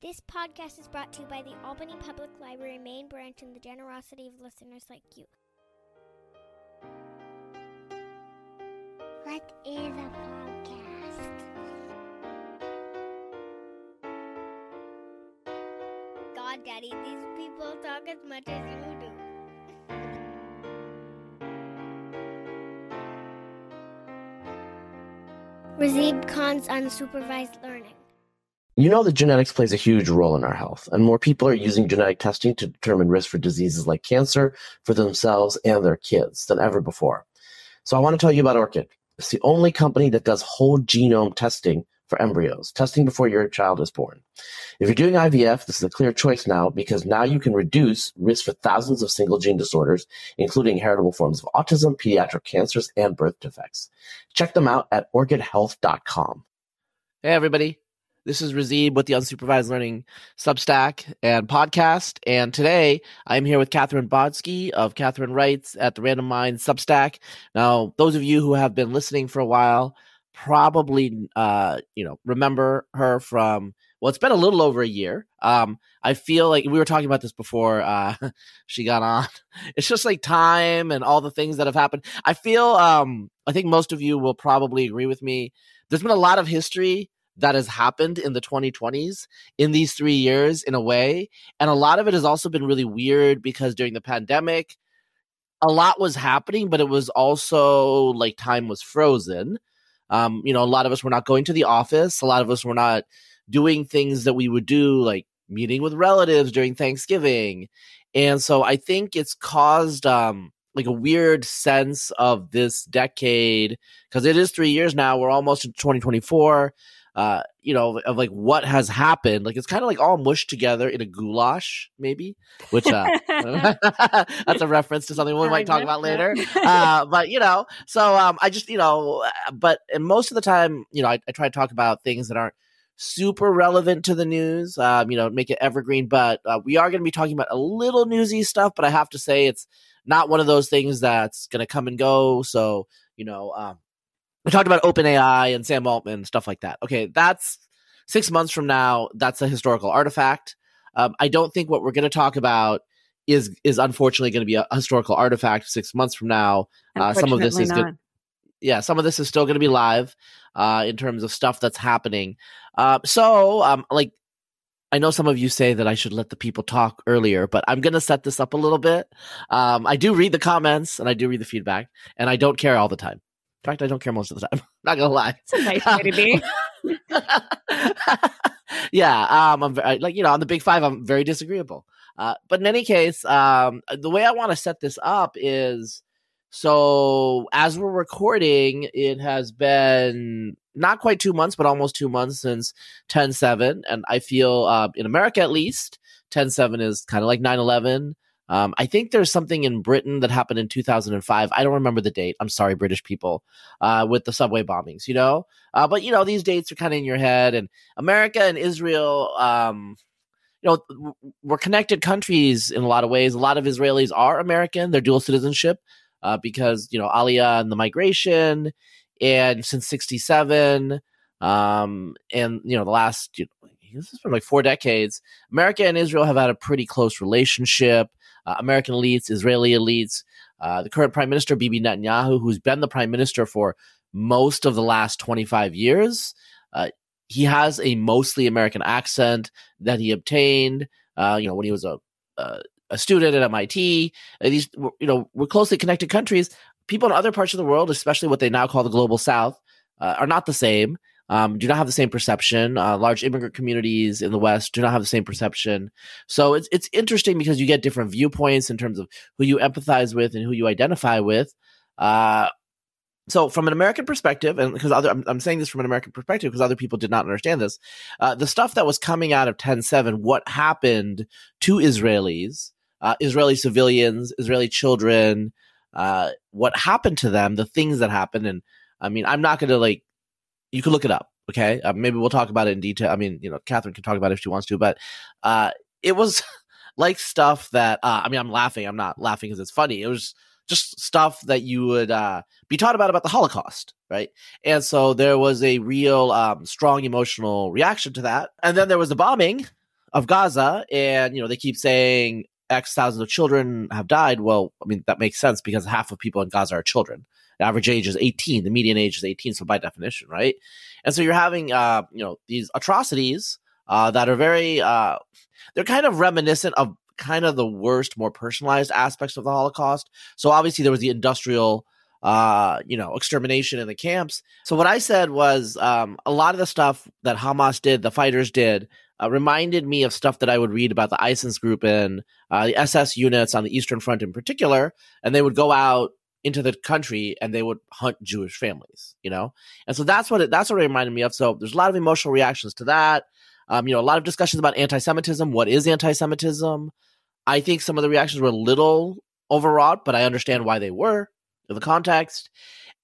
This podcast is brought to you by the Albany Public Library main branch and the generosity of listeners like you. What is a podcast? God, Daddy, these people talk as much as you do. Razib Khan's unsupervised learning. You know that genetics plays a huge role in our health, and more people are using genetic testing to determine risk for diseases like cancer for themselves and their kids than ever before. So I want to tell you about Orchid. It's the only company that does whole genome testing for embryos, testing before your child is born. If you're doing IVF, this is a clear choice now because now you can reduce risk for thousands of single gene disorders, including heritable forms of autism, pediatric cancers, and birth defects. Check them out at orchidhealth.com. Hey, everybody. This is Razib with the Unsupervised Learning Substack and podcast. And today I'm here with Katherine Brodsky of Katherine Writes at the Random Mind Substack. Now, those of you who have been listening for a while probably, uh, you know, remember her from, well, it's been a little over a year. Um, I feel like we were talking about this before uh, she got on. It's just like time and all the things that have happened. I feel, um, I think most of you will probably agree with me. There's been a lot of history that has happened in the 2020s in these three years in a way. And a lot of it has also been really weird because during the pandemic, a lot was happening, but it was also like time was frozen. Um, you know, a lot of us were not going to the office. A lot of us were not doing things that we would do, like meeting with relatives during Thanksgiving. And so I think it's caused um, like a weird sense of this decade because it is three years now. We're almost in 2024 uh, you know, of like what has happened. Like it's kind of like all mushed together in a goulash, maybe, which uh, that's a reference to something we might talk about later. Uh, but you know, so um, I just you know, uh, but most of the time, you know, I, I try to talk about things that aren't super relevant to the news. Um, you know, make it evergreen. But uh, we are going to be talking about a little newsy stuff. But I have to say, it's not one of those things that's going to come and go. So you know, um, we talked about OpenAI and Sam Altman stuff like that. Okay, that's six months from now. That's a historical artifact. Um, I don't think what we're going to talk about is is unfortunately going to be a historical artifact six months from now. Uh, some of this is good. Yeah, some of this is still going to be live uh, in terms of stuff that's happening. Uh, so, um, like, I know some of you say that I should let the people talk earlier, but I'm going to set this up a little bit. Um, I do read the comments and I do read the feedback, and I don't care all the time. In fact, I don't care most of the time. Not gonna lie. It's a nice way to be. yeah, um, I'm I, like you know on the big five, I'm very disagreeable. Uh, but in any case, um, the way I want to set this up is so as we're recording, it has been not quite two months, but almost two months since 10 7. And I feel uh, in America at least, 10 7 is kind of like 9 11. Um, I think there's something in Britain that happened in 2005. I don't remember the date. I'm sorry, British people, uh, with the subway bombings, you know? Uh, but, you know, these dates are kind of in your head. And America and Israel, um, you know, we're connected countries in a lot of ways. A lot of Israelis are American, they're dual citizenship uh, because, you know, Aliyah and the migration. And since 67, um, and, you know, the last, you know, this has been like four decades. America and Israel have had a pretty close relationship uh, American elites, Israeli elites, uh, the current prime minister, Bibi Netanyahu, who's been the prime minister for most of the last 25 years. Uh, he has a mostly American accent that he obtained, uh, you know, when he was a, a, student at MIT. these, you know, we're closely connected countries. People in other parts of the world, especially what they now call the global south, uh, are not the same um, do not have the same perception. Uh, large immigrant communities in the West do not have the same perception. So it's it's interesting because you get different viewpoints in terms of who you empathize with and who you identify with. Uh, so from an American perspective, and because other, I'm, I'm, saying this from an American perspective because other people did not understand this, uh, the stuff that was coming out of 10-7, what happened to Israelis, uh, Israeli civilians, Israeli children, uh, what happened to them, the things that happened, and I mean, I'm not going to like you can look it up. Okay, uh, maybe we'll talk about it in detail. I mean, you know, Katherine can talk about it if she wants to, but uh, it was like stuff that uh, I mean, I'm laughing. I'm not laughing because it's funny. It was just stuff that you would uh, be taught about about the Holocaust, right? And so there was a real um, strong emotional reaction to that. And then there was the bombing, of Gaza, and you know they keep saying X thousands of children have died. Well, I mean that makes sense because half of people in Gaza are children. The average age is 18. The median age is 18. So by definition, right? And so you're having, uh, you know, these atrocities uh, that are very, uh, they're kind of reminiscent of kind of the worst, more personalized aspects of the Holocaust. So obviously there was the industrial, uh, you know, extermination in the camps. So what I said was um, a lot of the stuff that Hamas did, the fighters did, uh, reminded me of stuff that I would read about the Einsatzgruppen and uh, the SS units on the Eastern Front in particular, and they would go out into the country and they would hunt Jewish families, you know? And so that's what it, that's what it reminded me of. So there's a lot of emotional reactions to that. Um, you know, a lot of discussions about anti-Semitism. What is anti-Semitism? I think some of the reactions were a little overwrought, but I understand why they were in the context.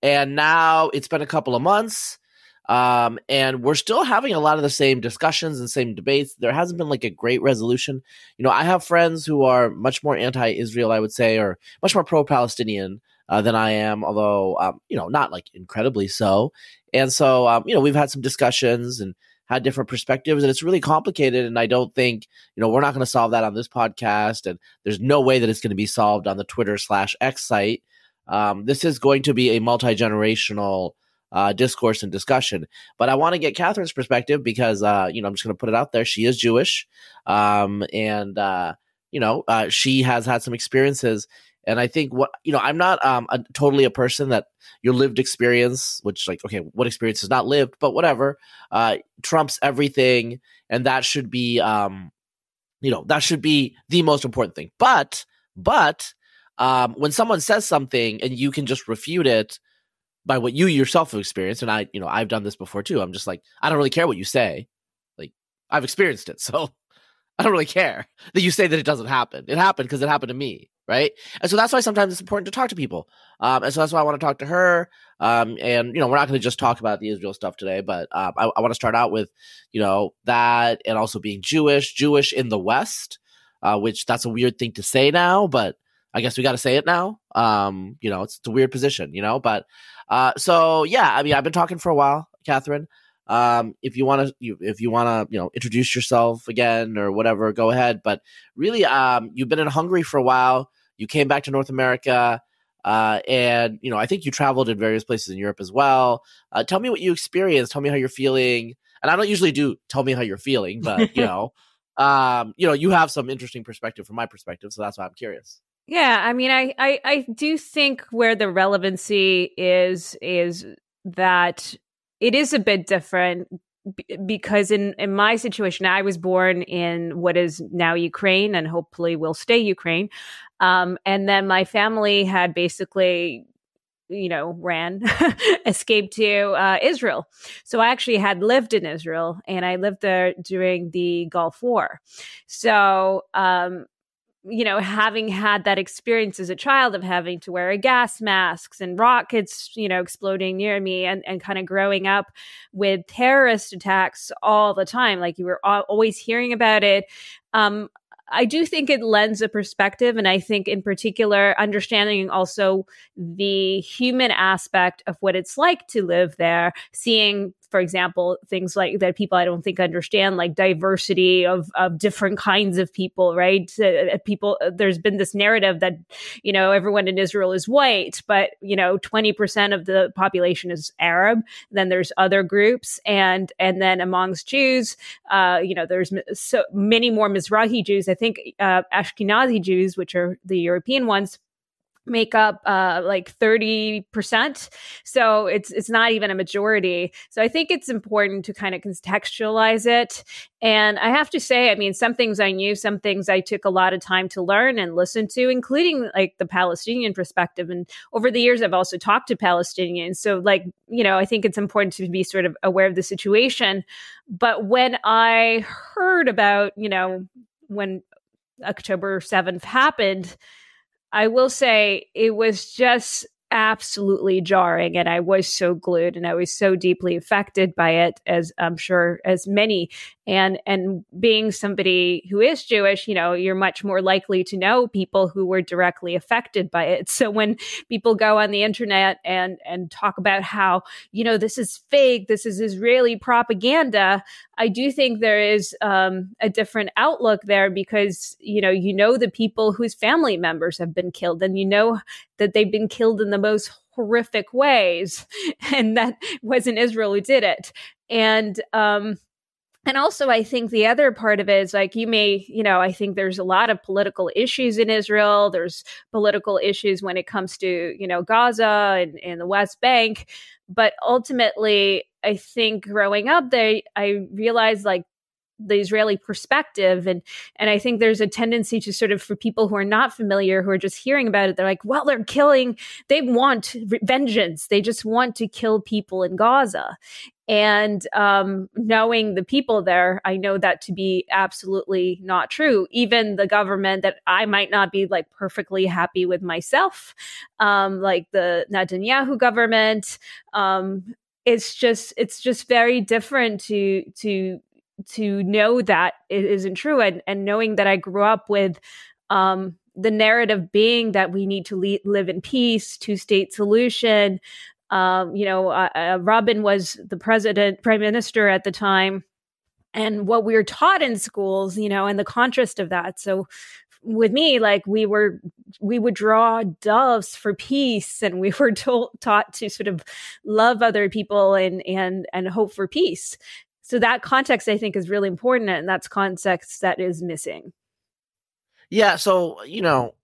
And now it's been a couple of months. Um, and we're still having a lot of the same discussions and same debates. There hasn't been like a great resolution. You know, I have friends who are much more anti-Israel, I would say, or much more pro-Palestinian uh, than I am, although um, you know not like incredibly so. And so um, you know we've had some discussions and had different perspectives, and it's really complicated. And I don't think you know we're not going to solve that on this podcast, and there's no way that it's going to be solved on the Twitter slash X site. Um, this is going to be a multi generational. Uh, discourse and discussion. But I want to get Katherine's perspective because, uh, you know, I'm just going to put it out there. She is Jewish. Um, and, uh, you know, uh, she has had some experiences and I think what you know, I'm not um a, totally a person that your lived experience, which like okay, what experience is not lived, but whatever, uh, trumps everything, and that should be um, you know, that should be the most important thing. But but um, when someone says something and you can just refute it by what you yourself have experienced, and I, you know, I've done this before too. I'm just like, I don't really care what you say. Like I've experienced it, so I don't really care that you say that it doesn't happen. It happened because it happened to me right? And so that's why sometimes it's important to talk to people. Um, and so that's why I want to talk to her. Um, and you know, we're not going to just talk about the Israel stuff today, but um, I, I want to start out with you know that, and also being Jewish, Jewish in the West, uh, which that's a weird thing to say now, but I guess we got to say it now. Um, you know, it's, it's, a weird position, you know, but uh, so yeah, I mean, I've been talking for a while, Katherine. Um, if you want to, you, if you want to, you know, introduce yourself again or whatever, go ahead. But really, um, you've been in Hungary for a while. You came back to North America, uh, and you know, I think you traveled in various places in Europe as well. Uh, tell me what you experienced. Tell me how you're feeling. And I don't usually do tell me how you're feeling, but you know, um, you know, you have some interesting perspective from my perspective, so that's why I'm curious. Yeah, I mean, I, I, I do think where the relevancy is is that it is a bit different because in in my situation i was born in what is now ukraine and hopefully will stay ukraine. Um, and then my family had basically you know ran escaped to uh, israel. So i actually had lived in israel and i lived there during the gulf war. So um, you know, having had that experience as a child of having to wear gas masks and rockets, you know, exploding near me and, and kind of growing up with terrorist attacks all the time, like you were always hearing about it. Um, I do think it lends a perspective. And I think, in particular, understanding also the human aspect of what it's like to live there, seeing for example, things like that people I don't think understand, like diversity of of different kinds of people, right? Uh, people, uh, there's been this narrative that you know everyone in Israel is white, but you know, twenty percent of the population is Arab. Then there's other groups, and and then amongst Jews, uh, you know, there's so many more Mizrahi Jews. I think uh, Ashkenazi Jews, which are the European ones, make up uh, like 30% so it's it's not even a majority. So i think it's important to kind of contextualize it. And i have to say i mean some things i knew some things i took a lot of time to learn and listen to including like the palestinian perspective. And over the years i've also talked to palestinians. So like you know i think it's important to be sort of aware of the situation. But when i heard about you know when october 7th happened I will say it was just absolutely jarring and I was so glued and I was so deeply affected by it as I'm sure as many and and being somebody who is Jewish, you know, you're much more likely to know people who were directly affected by it. So when people go on the internet and and talk about how you know this is fake, this is Israeli propaganda, I do think there is um, a different outlook there because you know you know the people whose family members have been killed, and you know that they've been killed in the most horrific ways, and that wasn't Israel who did it. And um, and also i think the other part of it is like you may you know i think there's a lot of political issues in israel. There's political issues when it comes to you know gaza and, and the west bank. But ultimately i think growing up there i realized like the Israeli perspective. And and I think there's a tendency to sort of for people who are not familiar who are just hearing about it they're like well they're killing they want vengeance. They just want to kill people in Gaza and um, knowing the people there, I know that to be absolutely not true. Even the government that I might not be like perfectly happy with myself, um, like the Netanyahu government, um, it's just it's just very different to to to know that it isn't true, and and knowing that I grew up with. Um, the narrative being that we need to le- live in peace, two state solution, um, you know, uh, uh, Rabin was the president, prime minister at the time. And what we were taught in schools, you know, and the contrast of that. So with me, like we were, we would draw doves for peace, and we were told, taught to sort of love other people and and and hope for peace. So that context, I think, is really important, and that's context that is missing. Yeah. So you know,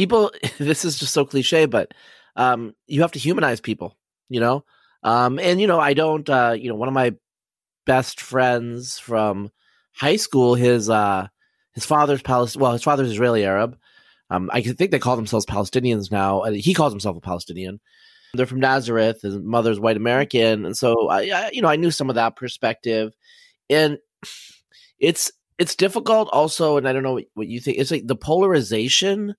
people. This is just so cliche, but um, you have to humanize people, you know? Um, and, you know, I don't, uh, you know, one of my best friends from high school, his, uh, his father's Palestinian, well, his father's Israeli Arab. Um, I think they call themselves Palestinians now. He calls himself a Palestinian. They're from Nazareth. His mother's white American, and so I, I, you know, I knew some of that perspective, and it's it's difficult also. And I don't know what, what you think. It's like the polarization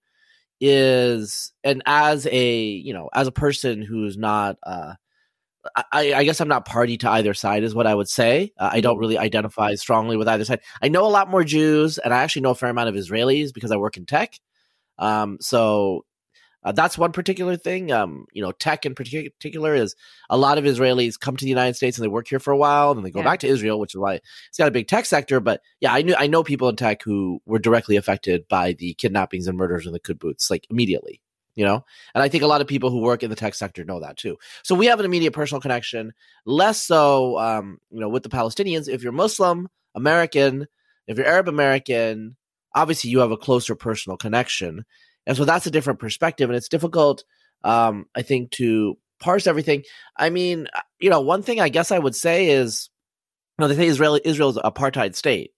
is and as a you know as a person who's not uh I, I guess I'm not party to either side, is what I would say. Uh, I don't really identify strongly with either side. I know a lot more Jews, and I actually know a fair amount of Israelis because I work in tech. Um, so uh, that's one particular thing. Um, you know, tech in particular is a lot of Israelis come to the United States and they work here for a while, and they go yeah. back to Israel, which is why it's got a big tech sector. But yeah, I knew I know people in tech who were directly affected by the kidnappings and murders in the kibbutz, like immediately. You know, and I think a lot of people who work in the tech sector know that too. So we have an immediate personal connection. Less so, um, you know, with the Palestinians. If you're Muslim American, if you're Arab American, obviously you have a closer personal connection and so that's a different perspective. And it's difficult, um, I think, to parse everything. I mean, uh, you know, one thing I guess I would say is, you know, they say Israel Israel's an apartheid state.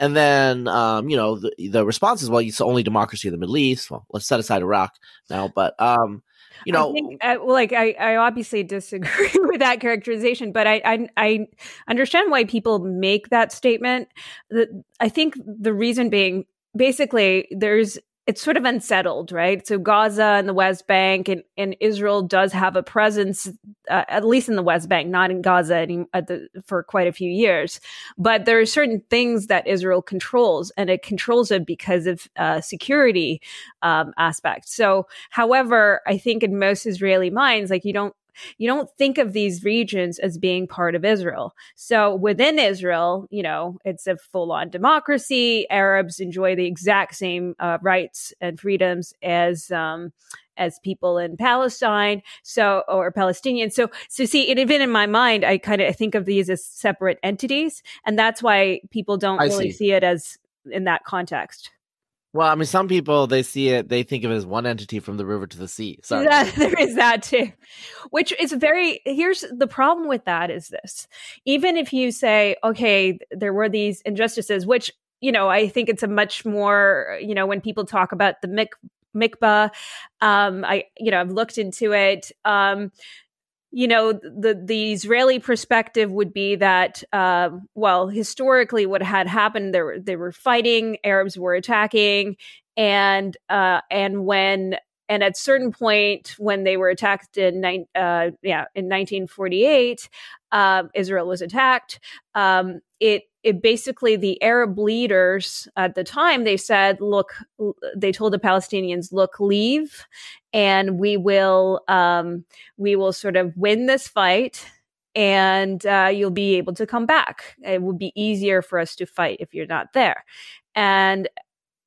And then, um, you know, the, the response is, well, it's the only democracy in the Middle East. Well, let's set aside Iraq now. But, um, you know, I think, uh, like I, I obviously disagree with that characterization, but I, I, I understand why people make that statement. The, I think the reason being basically there's it's sort of unsettled, right? So Gaza and the West Bank and, and Israel does have a presence, uh, at least in the West Bank, not in Gaza any, the, for quite a few years. But there are certain things that Israel controls, and it controls it because of uh, security um, aspects. So, however, I think in most Israeli minds, like you don't you don't think of these regions as being part of Israel. So within Israel, you know, it's a full on democracy. Arabs enjoy the exact same uh, rights and freedoms as, um, as people in Palestine, so or Palestinians. So, so see, even in my mind, I kind of think of these as separate entities, and that's why people don't I really see. see it as in that context. Well, I mean, some people they see it, they think of it as one entity from the river to the sea. That, there is that too, which is very. Here's the problem with that: is this even if you say, okay, there were these injustices, which you know, I think it's a much more, you know, when people talk about the mik- Nakba, um, I, you know, I've looked into it. Um, you know the the Israeli perspective would be that uh, well historically what had happened there were they were fighting Arabs were attacking and uh, and when and at certain point when they were attacked in uh, yeah in 1948 um, Israel was attacked. Um, it it basically the Arab leaders at the time they said, look, they told the Palestinians, look, leave, and we will um, we will sort of win this fight. And uh, you'll be able to come back. It would be easier for us to fight if you're not there. And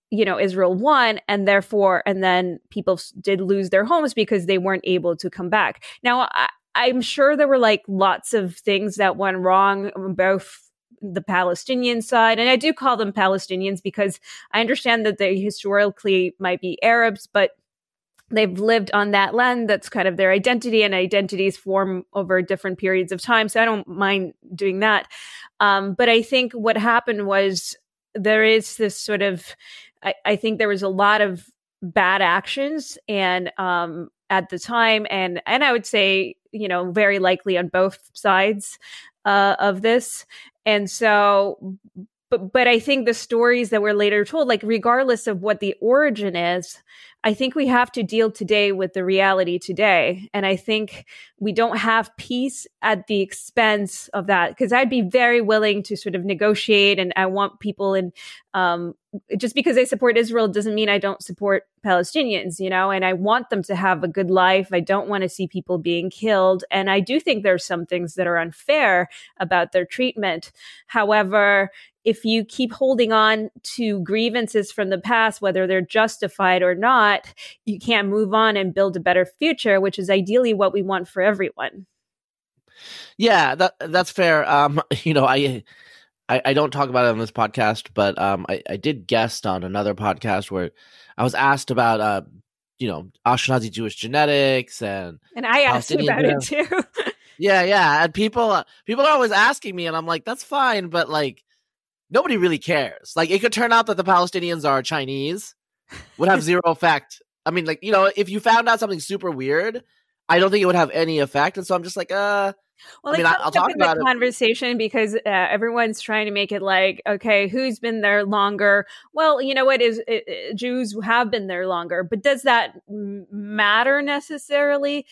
you know Israel won and therefore and then people did lose their homes because they weren't able to come back. Now I, I'm sure there were like lots of things that went wrong both the Palestinian side and I do call them Palestinians because I understand that they historically might be Arabs but they've lived on that land that's kind of their identity and identities form over different periods of time so i don't mind doing that. Um, but i think what happened was there is this sort of I, I think there was a lot of bad actions and um, at the time and and I would say you know very likely on both sides uh, of this. And so but but I think the stories that were later told like regardless of what the origin is I think we have to deal today with the reality today. And I think we don't have peace at the expense of that because I'd be very willing to sort of negotiate and I want people in, um, just because I support Israel doesn't mean I don't support Palestinians, you know, and I want them to have a good life. I don't want to see people being killed. And I do think there's some things that are unfair about their treatment. However, if you keep holding on to grievances from the past, whether they're justified or not, you can't move on and build a better future, which is ideally what we want for everyone. Yeah, that that's fair. Um, you know, I, I, I don't talk about it on this podcast, but um, I, I did guest on another podcast where I was asked about uh, you know, Ashkenazi Jewish genetics and and I asked about it too. yeah, yeah, and people people are always asking me, and I'm like, that's fine, but like nobody really cares. Like it could turn out that the Palestinians are Chinese, would have zero effect. I mean, like you know, if you found out something super weird, I don't think it would have any effect. And so I'm just like, uh. Well, I mean, I'll talk about the conversation because uh, everyone's trying to make it like, okay, who's been there longer? Well, you know what is it, it, Jews have been there longer, but does that matter necessarily?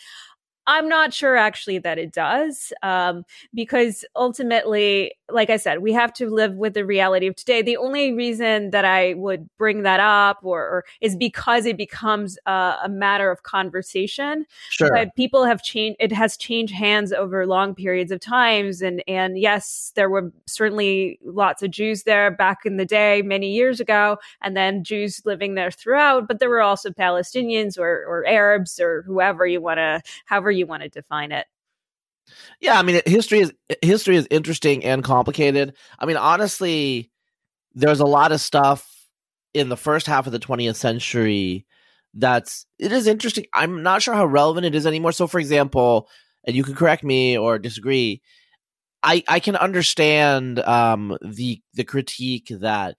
I'm not sure actually that it does, um, because ultimately, like I said, we have to live with the reality of today. The only reason that I would bring that up or, or is because it becomes a, a matter of conversation. Sure. But people have changed. It has changed hands over long periods of times, and and yes, there were certainly lots of Jews there back in the day, many years ago, and then Jews living there throughout. But there were also Palestinians or or Arabs or whoever you want to, however you want to define it. Yeah, I mean, history is history is interesting and complicated. I mean, honestly, there's a lot of stuff in the first half of the 20th century that's it is interesting. I'm not sure how relevant it is anymore. So, for example, and you can correct me or disagree. I I can understand um, the the critique that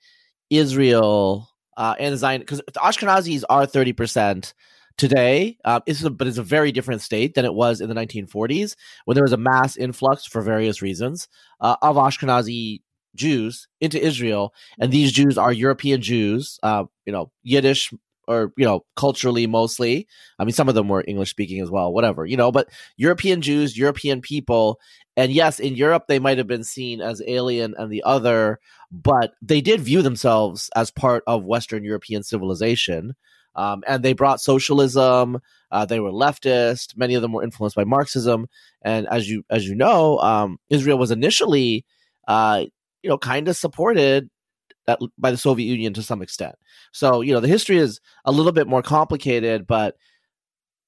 Israel uh, and Zion because the Ashkenazis are 30 percent today uh, a, but it's a very different state than it was in the 1940s when there was a mass influx for various reasons uh, of ashkenazi jews into israel. And these jews are european jews uh, you know yiddish or you know culturally mostly. I mean some of them were english speaking as well whatever you know but european jews european people. And yes in europe they might have been seen as alien and the other but they did view themselves as part of western european civilization um, and they brought socialism. Uh, they were leftist. Many of them were influenced by Marxism. And as you as you know, um, Israel was initially, uh, you know, kind of supported by the Soviet Union to some extent. So you know, the history is a little bit more complicated. But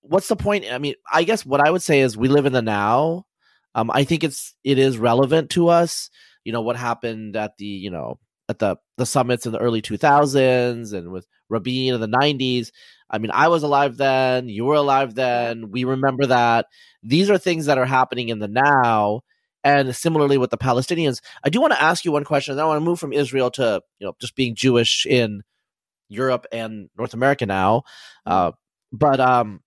what's the point? I mean, I guess what I would say is we live in the now. Um, I think it's it is relevant to us. You know what happened at the you know at the the summits in the early 2000s and with Rabin in the 90s. I mean, I was alive then, you were alive then, we remember that. These are things that are happening in the now. And similarly with the Palestinians, I do want to ask you one question. and I want to move from Israel to, you know, just being Jewish in Europe and North America now. Uh, but um,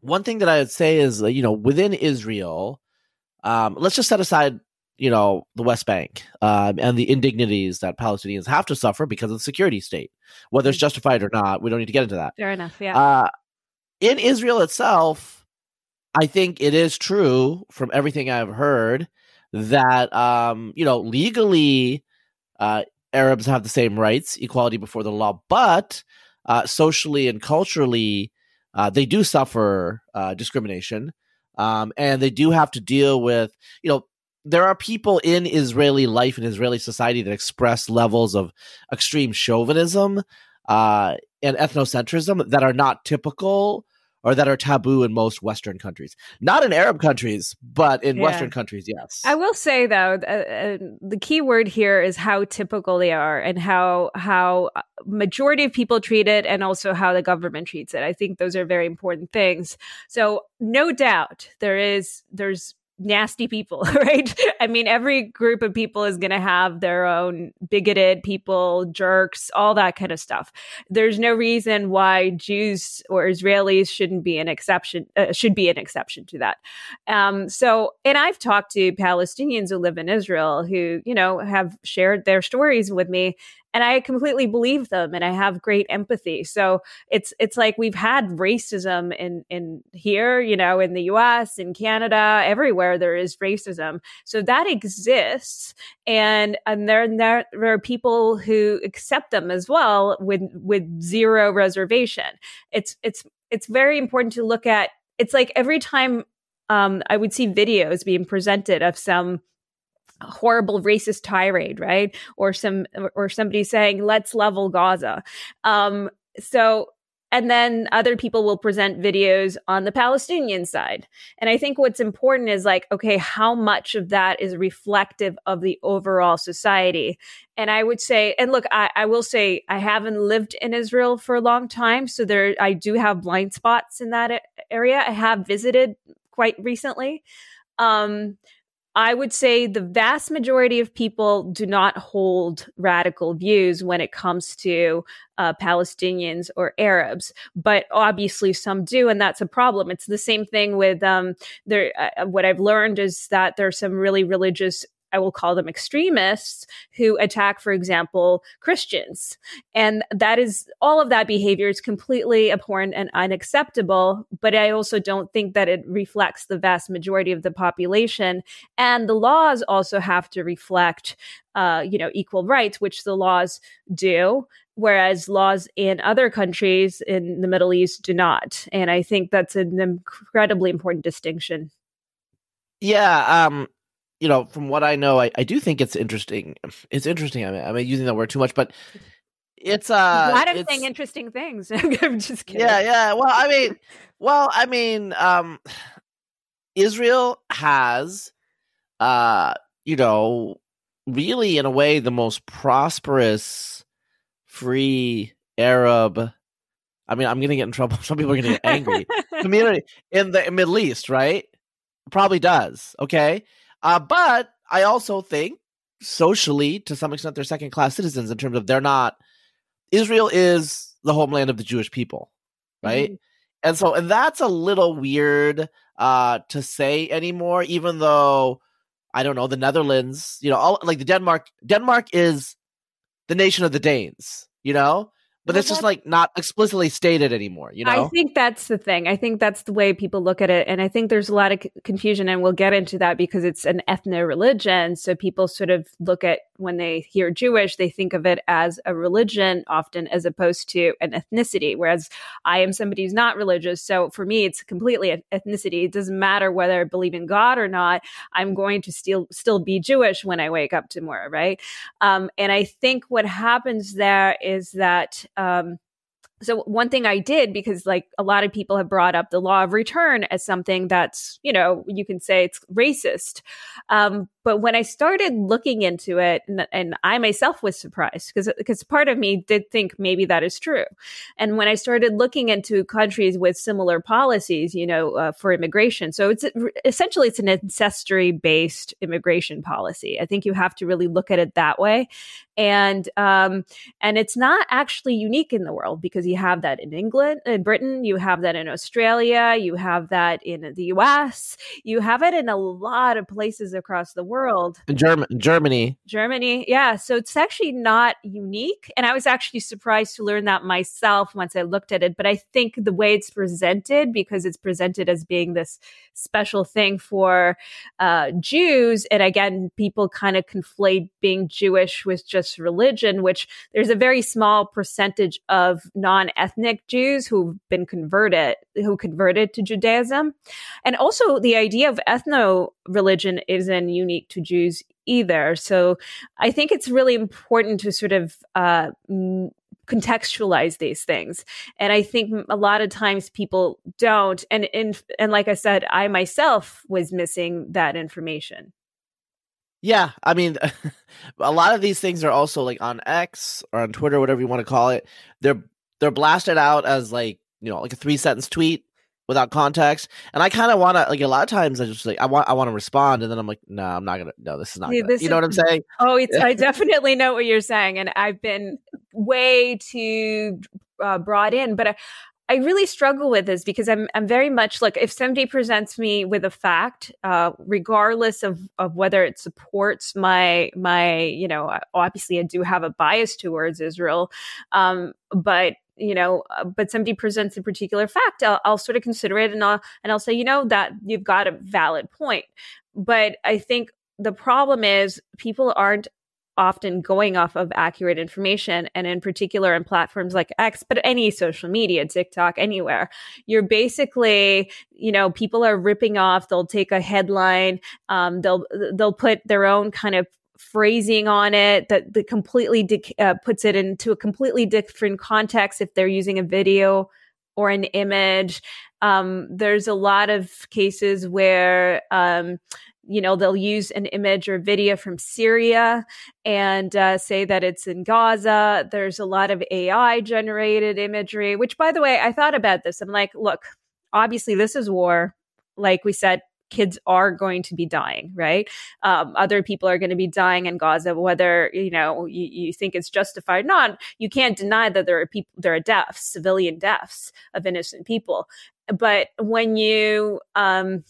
one thing that I would say is, you know, within Israel, um, let's just set aside you know the West Bank um, and the indignities that Palestinians have to suffer because of the security state, whether it's mm. justified or not. We don't need to get into that. Fair enough. Yeah. Uh, in Israel itself, I think it is true from everything I've heard that um, you know legally uh, Arabs have the same rights, equality before the law, but uh, socially and culturally uh, they do suffer uh, discrimination, um, and they do have to deal with you know there are people in Israeli life and Israeli society that express levels of extreme chauvinism uh, and ethnocentrism that are not typical or that are taboo in most Western countries. Not in Arab countries, but in Yeah. Western countries, yes. I will say though, uh, uh, the key word here is how typical they are, and how how uh, majority of people treat it, and also how the government treats it. I think those are very important things. So, no doubt, there is there's nasty people, right? I mean, every group of people is going to have their own bigoted people, jerks, all that kind of stuff. There's no reason why Jews or Israelis shouldn't be an exception. Uh, should be an exception to that. Um, so, and I've talked to Palestinians who live in Israel who, you know, have shared their stories with me, and I completely believe them, and I have great empathy. So it's it's like we've had racism in in here, you know, in the U.S., in Canada, everywhere there is racism. So that exists, and and there there, are people who accept them as well with with zero reservation. It's it's it's very important to look at. It's like every time um, I would see videos being presented of some horrible racist tirade, right? Or some or somebody saying, "Let's level Gaza." Um, so, and then other people will present videos on the Palestinian side. And I think what's important is like, okay, how much of that is reflective of the overall society? And I would say, and look, I, I will say, I haven't lived in Israel for a long time, so there, I do have blind spots in that area. I have visited quite recently. Um, I would say the vast majority of people do not hold radical views when it comes to uh, Palestinians or Arabs, but obviously some do, and that's a problem. It's the same thing with um, there. Uh, what I've learned is that there's some really religious. I will call them extremists who attack, for example, Christians. And that is all of that behavior is completely abhorrent and unacceptable. But I also don't think that it reflects the vast majority of the population. And the laws also have to reflect, uh, you know, equal rights, which the laws do. Whereas laws in other countries in the Middle East do not. And I think that's an incredibly important distinction. Yeah, um, you know, from what I know, I, I do think it's interesting. It's interesting. I mean, I'm using that word too much, but it's uh, a lot of saying interesting things. I'm just kidding. Yeah, yeah. Well, I mean, well, I mean, um, Israel has, uh, you know, really in a way the most prosperous, free Arab. I mean, I'm gonna get in trouble. Some people are gonna get angry. Community in the Middle East, right? Probably does. Okay, uh, but I also think socially, to some extent, they're second class citizens in terms of they're not. Israel is the homeland of the Jewish people, right? Mhm. And so, and that's a little weird uh, to say anymore, even though I don't know the Netherlands, you know, all like the Denmark. Denmark is the nation of the Danes, you know, but Well, it's just like not explicitly stated anymore, you know. I think that's the thing. I think that's the way people look at it. And I think there's a lot of c- confusion, and we'll get into that because it's an ethno religion. So people sort of look at when they hear Jewish, they think of it as a religion often as opposed to an ethnicity. Whereas I am somebody who's not religious. So for me, it's completely an ethnicity. It doesn't matter whether I believe in God or not. I'm going to still, still be Jewish when I wake up tomorrow, right? Um, and I think what happens there is that. Um, so one thing I did because like a lot of people have brought up the law of return as something that's you know you can say it's racist, um, but when I started looking into it, and, and I myself was surprised because because part of me did think maybe that is true, and when I started looking into countries with similar policies, you know, uh, for immigration, so it's essentially it's an ancestry based immigration policy. I think you have to really look at it that way, and um, and it's not actually unique in the world because you have that in England, in Britain, you have that in Australia, you have that in the US, you have it in a lot of places across the world. In Germ- Germany. Germany, yeah. So it's actually not unique. And I was actually surprised to learn that myself once I looked at it. But I think the way it's presented, because it's presented as being this special thing for uh, Jews, and again, people kind of conflate being Jewish with just religion, which there's a very small percentage of non ethnic Jews who've been converted, who converted to Judaism. And also the idea of ethno religion isn't unique to Jews either. So I think it's really important to sort of uh, contextualize these things. And i think a lot of times people don't. And and and like i said i myself was missing that information. Yeah i mean a lot of these things are also like on x or on twitter whatever you want to call it. They're they're blasted out as like you know like a three sentence tweet without context. And I kind of want to like a lot of times I just like I want I want to respond and then I'm like no, I'm not going to no, this is not yeah, this you know what I'm saying? Oh, it's I definitely know what you're saying and I've been way too uh, brought in, but I, I really struggle with this because I'm I'm very much like if somebody presents me with a fact, uh, regardless of of whether it supports my my you know obviously I do have a bias towards Israel, um, but you know, uh, but somebody presents a particular fact, I'll, I'll sort of consider it and I'll, and I'll say, you know, that you've got a valid point. But I think the problem is people aren't often going off of accurate information and in particular in platforms like X but any social media TikTok anywhere you're basically you know people are ripping off they'll take a headline um, they'll they'll put their own kind of phrasing on it that, that completely de- uh, puts it into a completely different context if they're using a video or an image. Um, there's a lot of cases where, um, you know, they'll use an image or video from Syria and uh, say that it's in Gaza. There's a lot of AI generated imagery, which, by the way, I thought about this. I'm like, look, obviously, this is war. Like we said, kids are going to be dying, right? Um, other people are going to be dying in Gaza, whether you know you, you think it's justified or not. You can't deny that there are people, there are deaths, civilian deaths of innocent people. But when you, um,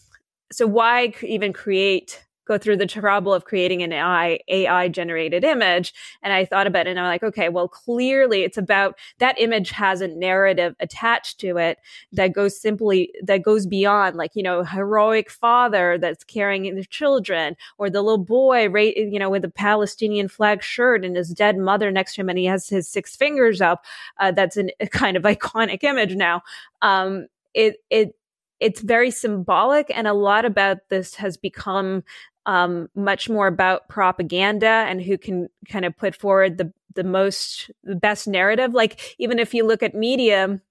so why even create go through the trouble of creating an AI, AI generated image. And I thought about it and I'm like, okay, well, clearly it's about that image has a narrative attached to it that goes simply, that goes beyond like, you know, heroic father that's carrying the children or the little boy, right, you know, with a Palestinian flag shirt and his dead mother next to him and he has his six fingers up. Uh, that's an, a kind of iconic image now. Um, it, it, it's very symbolic and a lot about this has become um, much more about propaganda and who can kind of put forward the the most the best narrative. Like even if you look at media,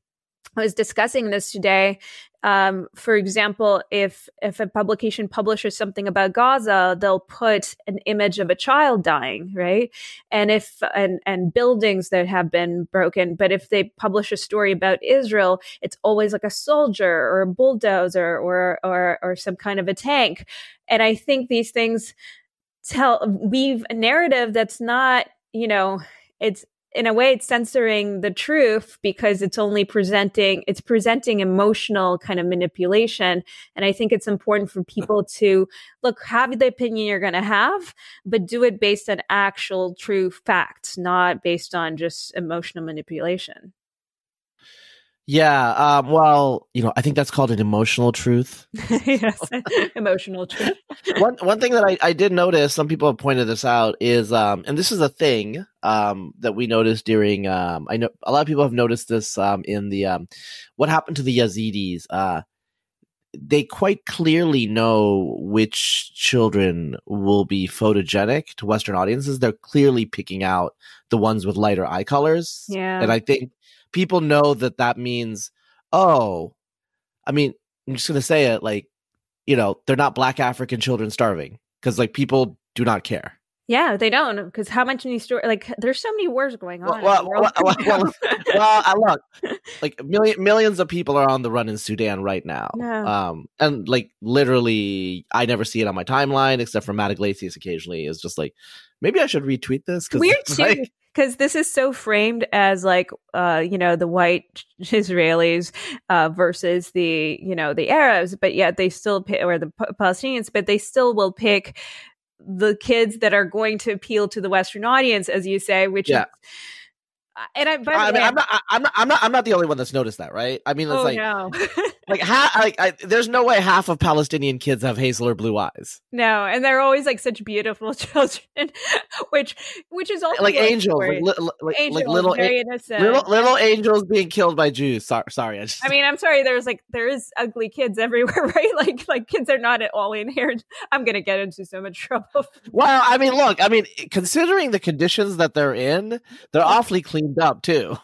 I was discussing this today. Um, for example, if if a publication publishes something about Gaza, they'll put an image of a child dying, right? And if and and buildings that have been broken. But if they publish a story about Israel, it's always like a soldier or a bulldozer or or or some kind of a tank. And I think these things tell weave a narrative that's not, you know, it's in a way it's censoring the truth because it's only presenting it's presenting emotional kind of manipulation. And i think it's important for people to look have the opinion you're going to have but do it based on actual true facts not based on just emotional manipulation yeah. Um, well, you know, I think that's called an emotional truth. yes, emotional truth. one one thing that I, I did notice, some people have pointed this out, is um, and this is a thing um, that we noticed during. Um, I know a lot of people have noticed this um, in the um, what happened to the Yazidis. Uh, they quite clearly know which children will be photogenic to Western audiences. They're clearly picking out the ones with lighter eye colors. Yeah, and I think people know that that means, oh, I mean, I'm just going to say it like, you know, they're not black African children starving because like people do not care. Yeah, they don't because how much new story? Like, there's so many wars going on. Well, well, well, well, well, I look like million, millions of people are on the run in Sudan right now. Um, and like literally, I never see it on my timeline except for Matt Yglesias occasionally. Is just like maybe I should retweet this. Weird too. Like, because this is so framed as like uh you know the white israelis uh versus the you know the arabs but yet they still pick or the palestinians but they still will pick the kids that are going to appeal to the Western audience, as you say, which Yeah. is. And I, by the I mean, way- I'm not, I'm not, I'm not, I'm not the only one that's noticed that, right? I mean, it's oh like, no, like, ha- like, I, there's no way half of Palestinian kids have hazel or blue eyes, no, and they're always like such beautiful children, which which is also like angels, like, li- like, angels, like little, very innocent. little, little angels being killed by Jews. Sorry, sorry, I just, I mean, I'm sorry. There's like there is ugly kids everywhere, right? Like like kids are not at all inherent. I'm gonna get into so much trouble. well, I mean, look, I mean, considering the conditions that they're in, they're awfully cleaned up too.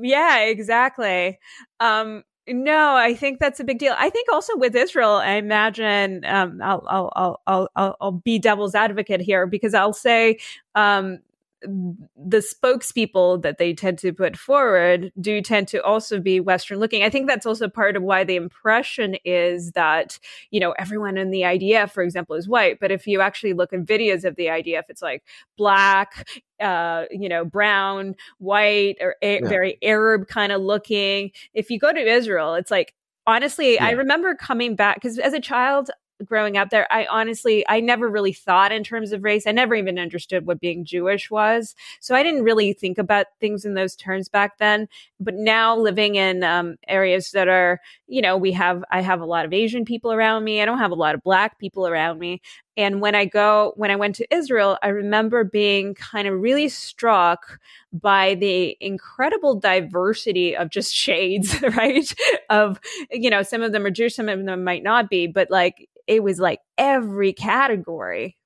yeah, exactly. Um, no, I think that's a big deal. I think also with Israel, I imagine um, I'll, I'll I'll I'll I'll be devil's advocate here because I'll say um, the spokespeople that they tend to put forward do tend to also be Western looking. I think that's also part of why the impression is that, you know, everyone in the IDF, for example, is white. But if you actually look at videos of the IDF, it's like black, uh, you know, brown, white, or a- Yeah. very Arab kind of looking. If you go to Israel, it's like, honestly, I remember coming back because as a child, growing up there, I honestly, I never really thought in terms of race. I never even understood what being Jewish was. So I didn't really think about things in those terms back then. But now living in um, areas that are, you know, we have, I have a lot of Asian people around me. I don't have a lot of black people around me. And when I go, when I went to Israel, I remember being kind of really struck by the incredible diversity of just shades, right? Of, you know, some of them are Jewish, some of them might not be, but like it was like every category.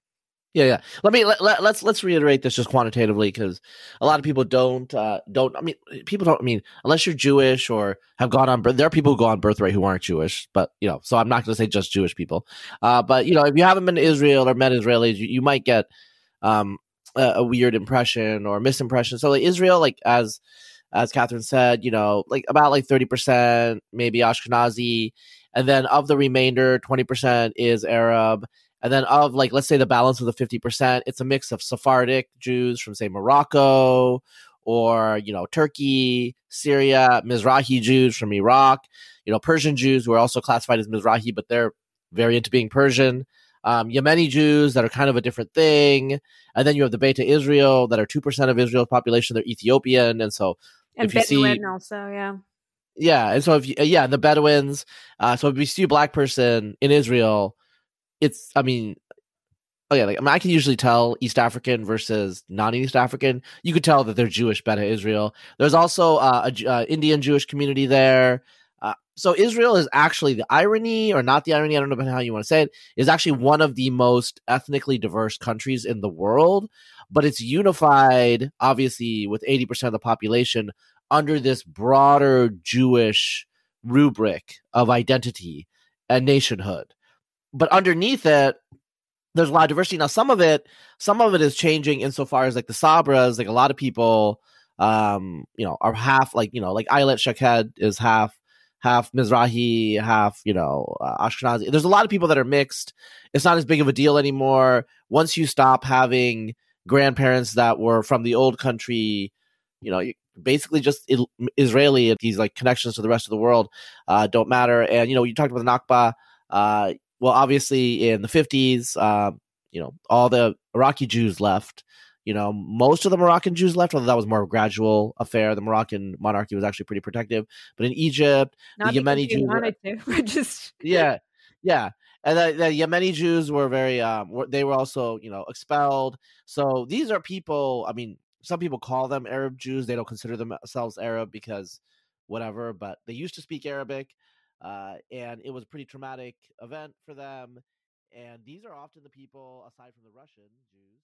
Yeah, yeah. Let me let, let, let's let's reiterate this just quantitatively because a lot of people don't uh don't. I mean, people don't. I mean, unless you're Jewish or have gone on birth, there are people who go on birthright who aren't Jewish, but you know. So I'm not going to say just Jewish people. Uh, but you know, if you haven't been to Israel or met Israelis, you, you might get um a, a weird impression or misimpression. So like Israel, like as as Katherine said, you know, like about like thirty percent maybe Ashkenazi, and then of the remainder, twenty percent is Arab. And then of like let's say the balance of the 50%, it's a mix of Sephardic Jews from say Morocco or you know Turkey, Syria, Mizrahi Jews from Iraq, you know Persian Jews who are also classified as Mizrahi but they're very into being Persian. Um, Yemeni Jews that are kind of a different thing, and then you have the Beta Israel that are two percent of Israel's population. They're Ethiopian, and so And If you see- also, yeah. Yeah, and so if you, yeah, the Bedouins. Uh, so if you see a black person in Israel, it's I mean, oh yeah, like I, mean, I can usually tell East African versus non-East African. You could tell that they're Jewish, Beta Israel. There's also uh, a uh, Indian Jewish community there. Uh, so Israel is actually the irony, or not the irony. I don't know how you want to say it. Is actually one of the most ethnically diverse countries in the world, but it's unified, obviously, with eighty percent of the population under this broader Jewish rubric of identity and nationhood. But underneath it, there's a lot of diversity. Now, some of it, some of it is changing insofar as like the Sabras, like a lot of people, um, you know, are half like you know, like Ayelet Shaked is half half Mizrahi, half you know uh, Ashkenazi. There's a lot of people that are mixed. It's not as big of a deal anymore. Once you stop having grandparents that were from the old country, you know, basically just Israeli. These like connections to the rest of the world uh, don't matter. And you know, you talked about the Nakba. Uh, well, obviously in the 50s, um, you know, all the Iraqi Jews left. You know, most of the Moroccan Jews left, although that was more of a gradual affair. The Moroccan monarchy was actually pretty protective. But in Egypt, Not the Yemeni Jews, were- to, just yeah, yeah, and the, the Yemeni Jews were very, um, were, they were also, you know, expelled. So these are people. I mean, some people call them Arab Jews. They don't consider themselves Arab because whatever, but they used to speak Arabic, uh, and it was a pretty traumatic event for them. And these are often the people, aside from the Russian Jews.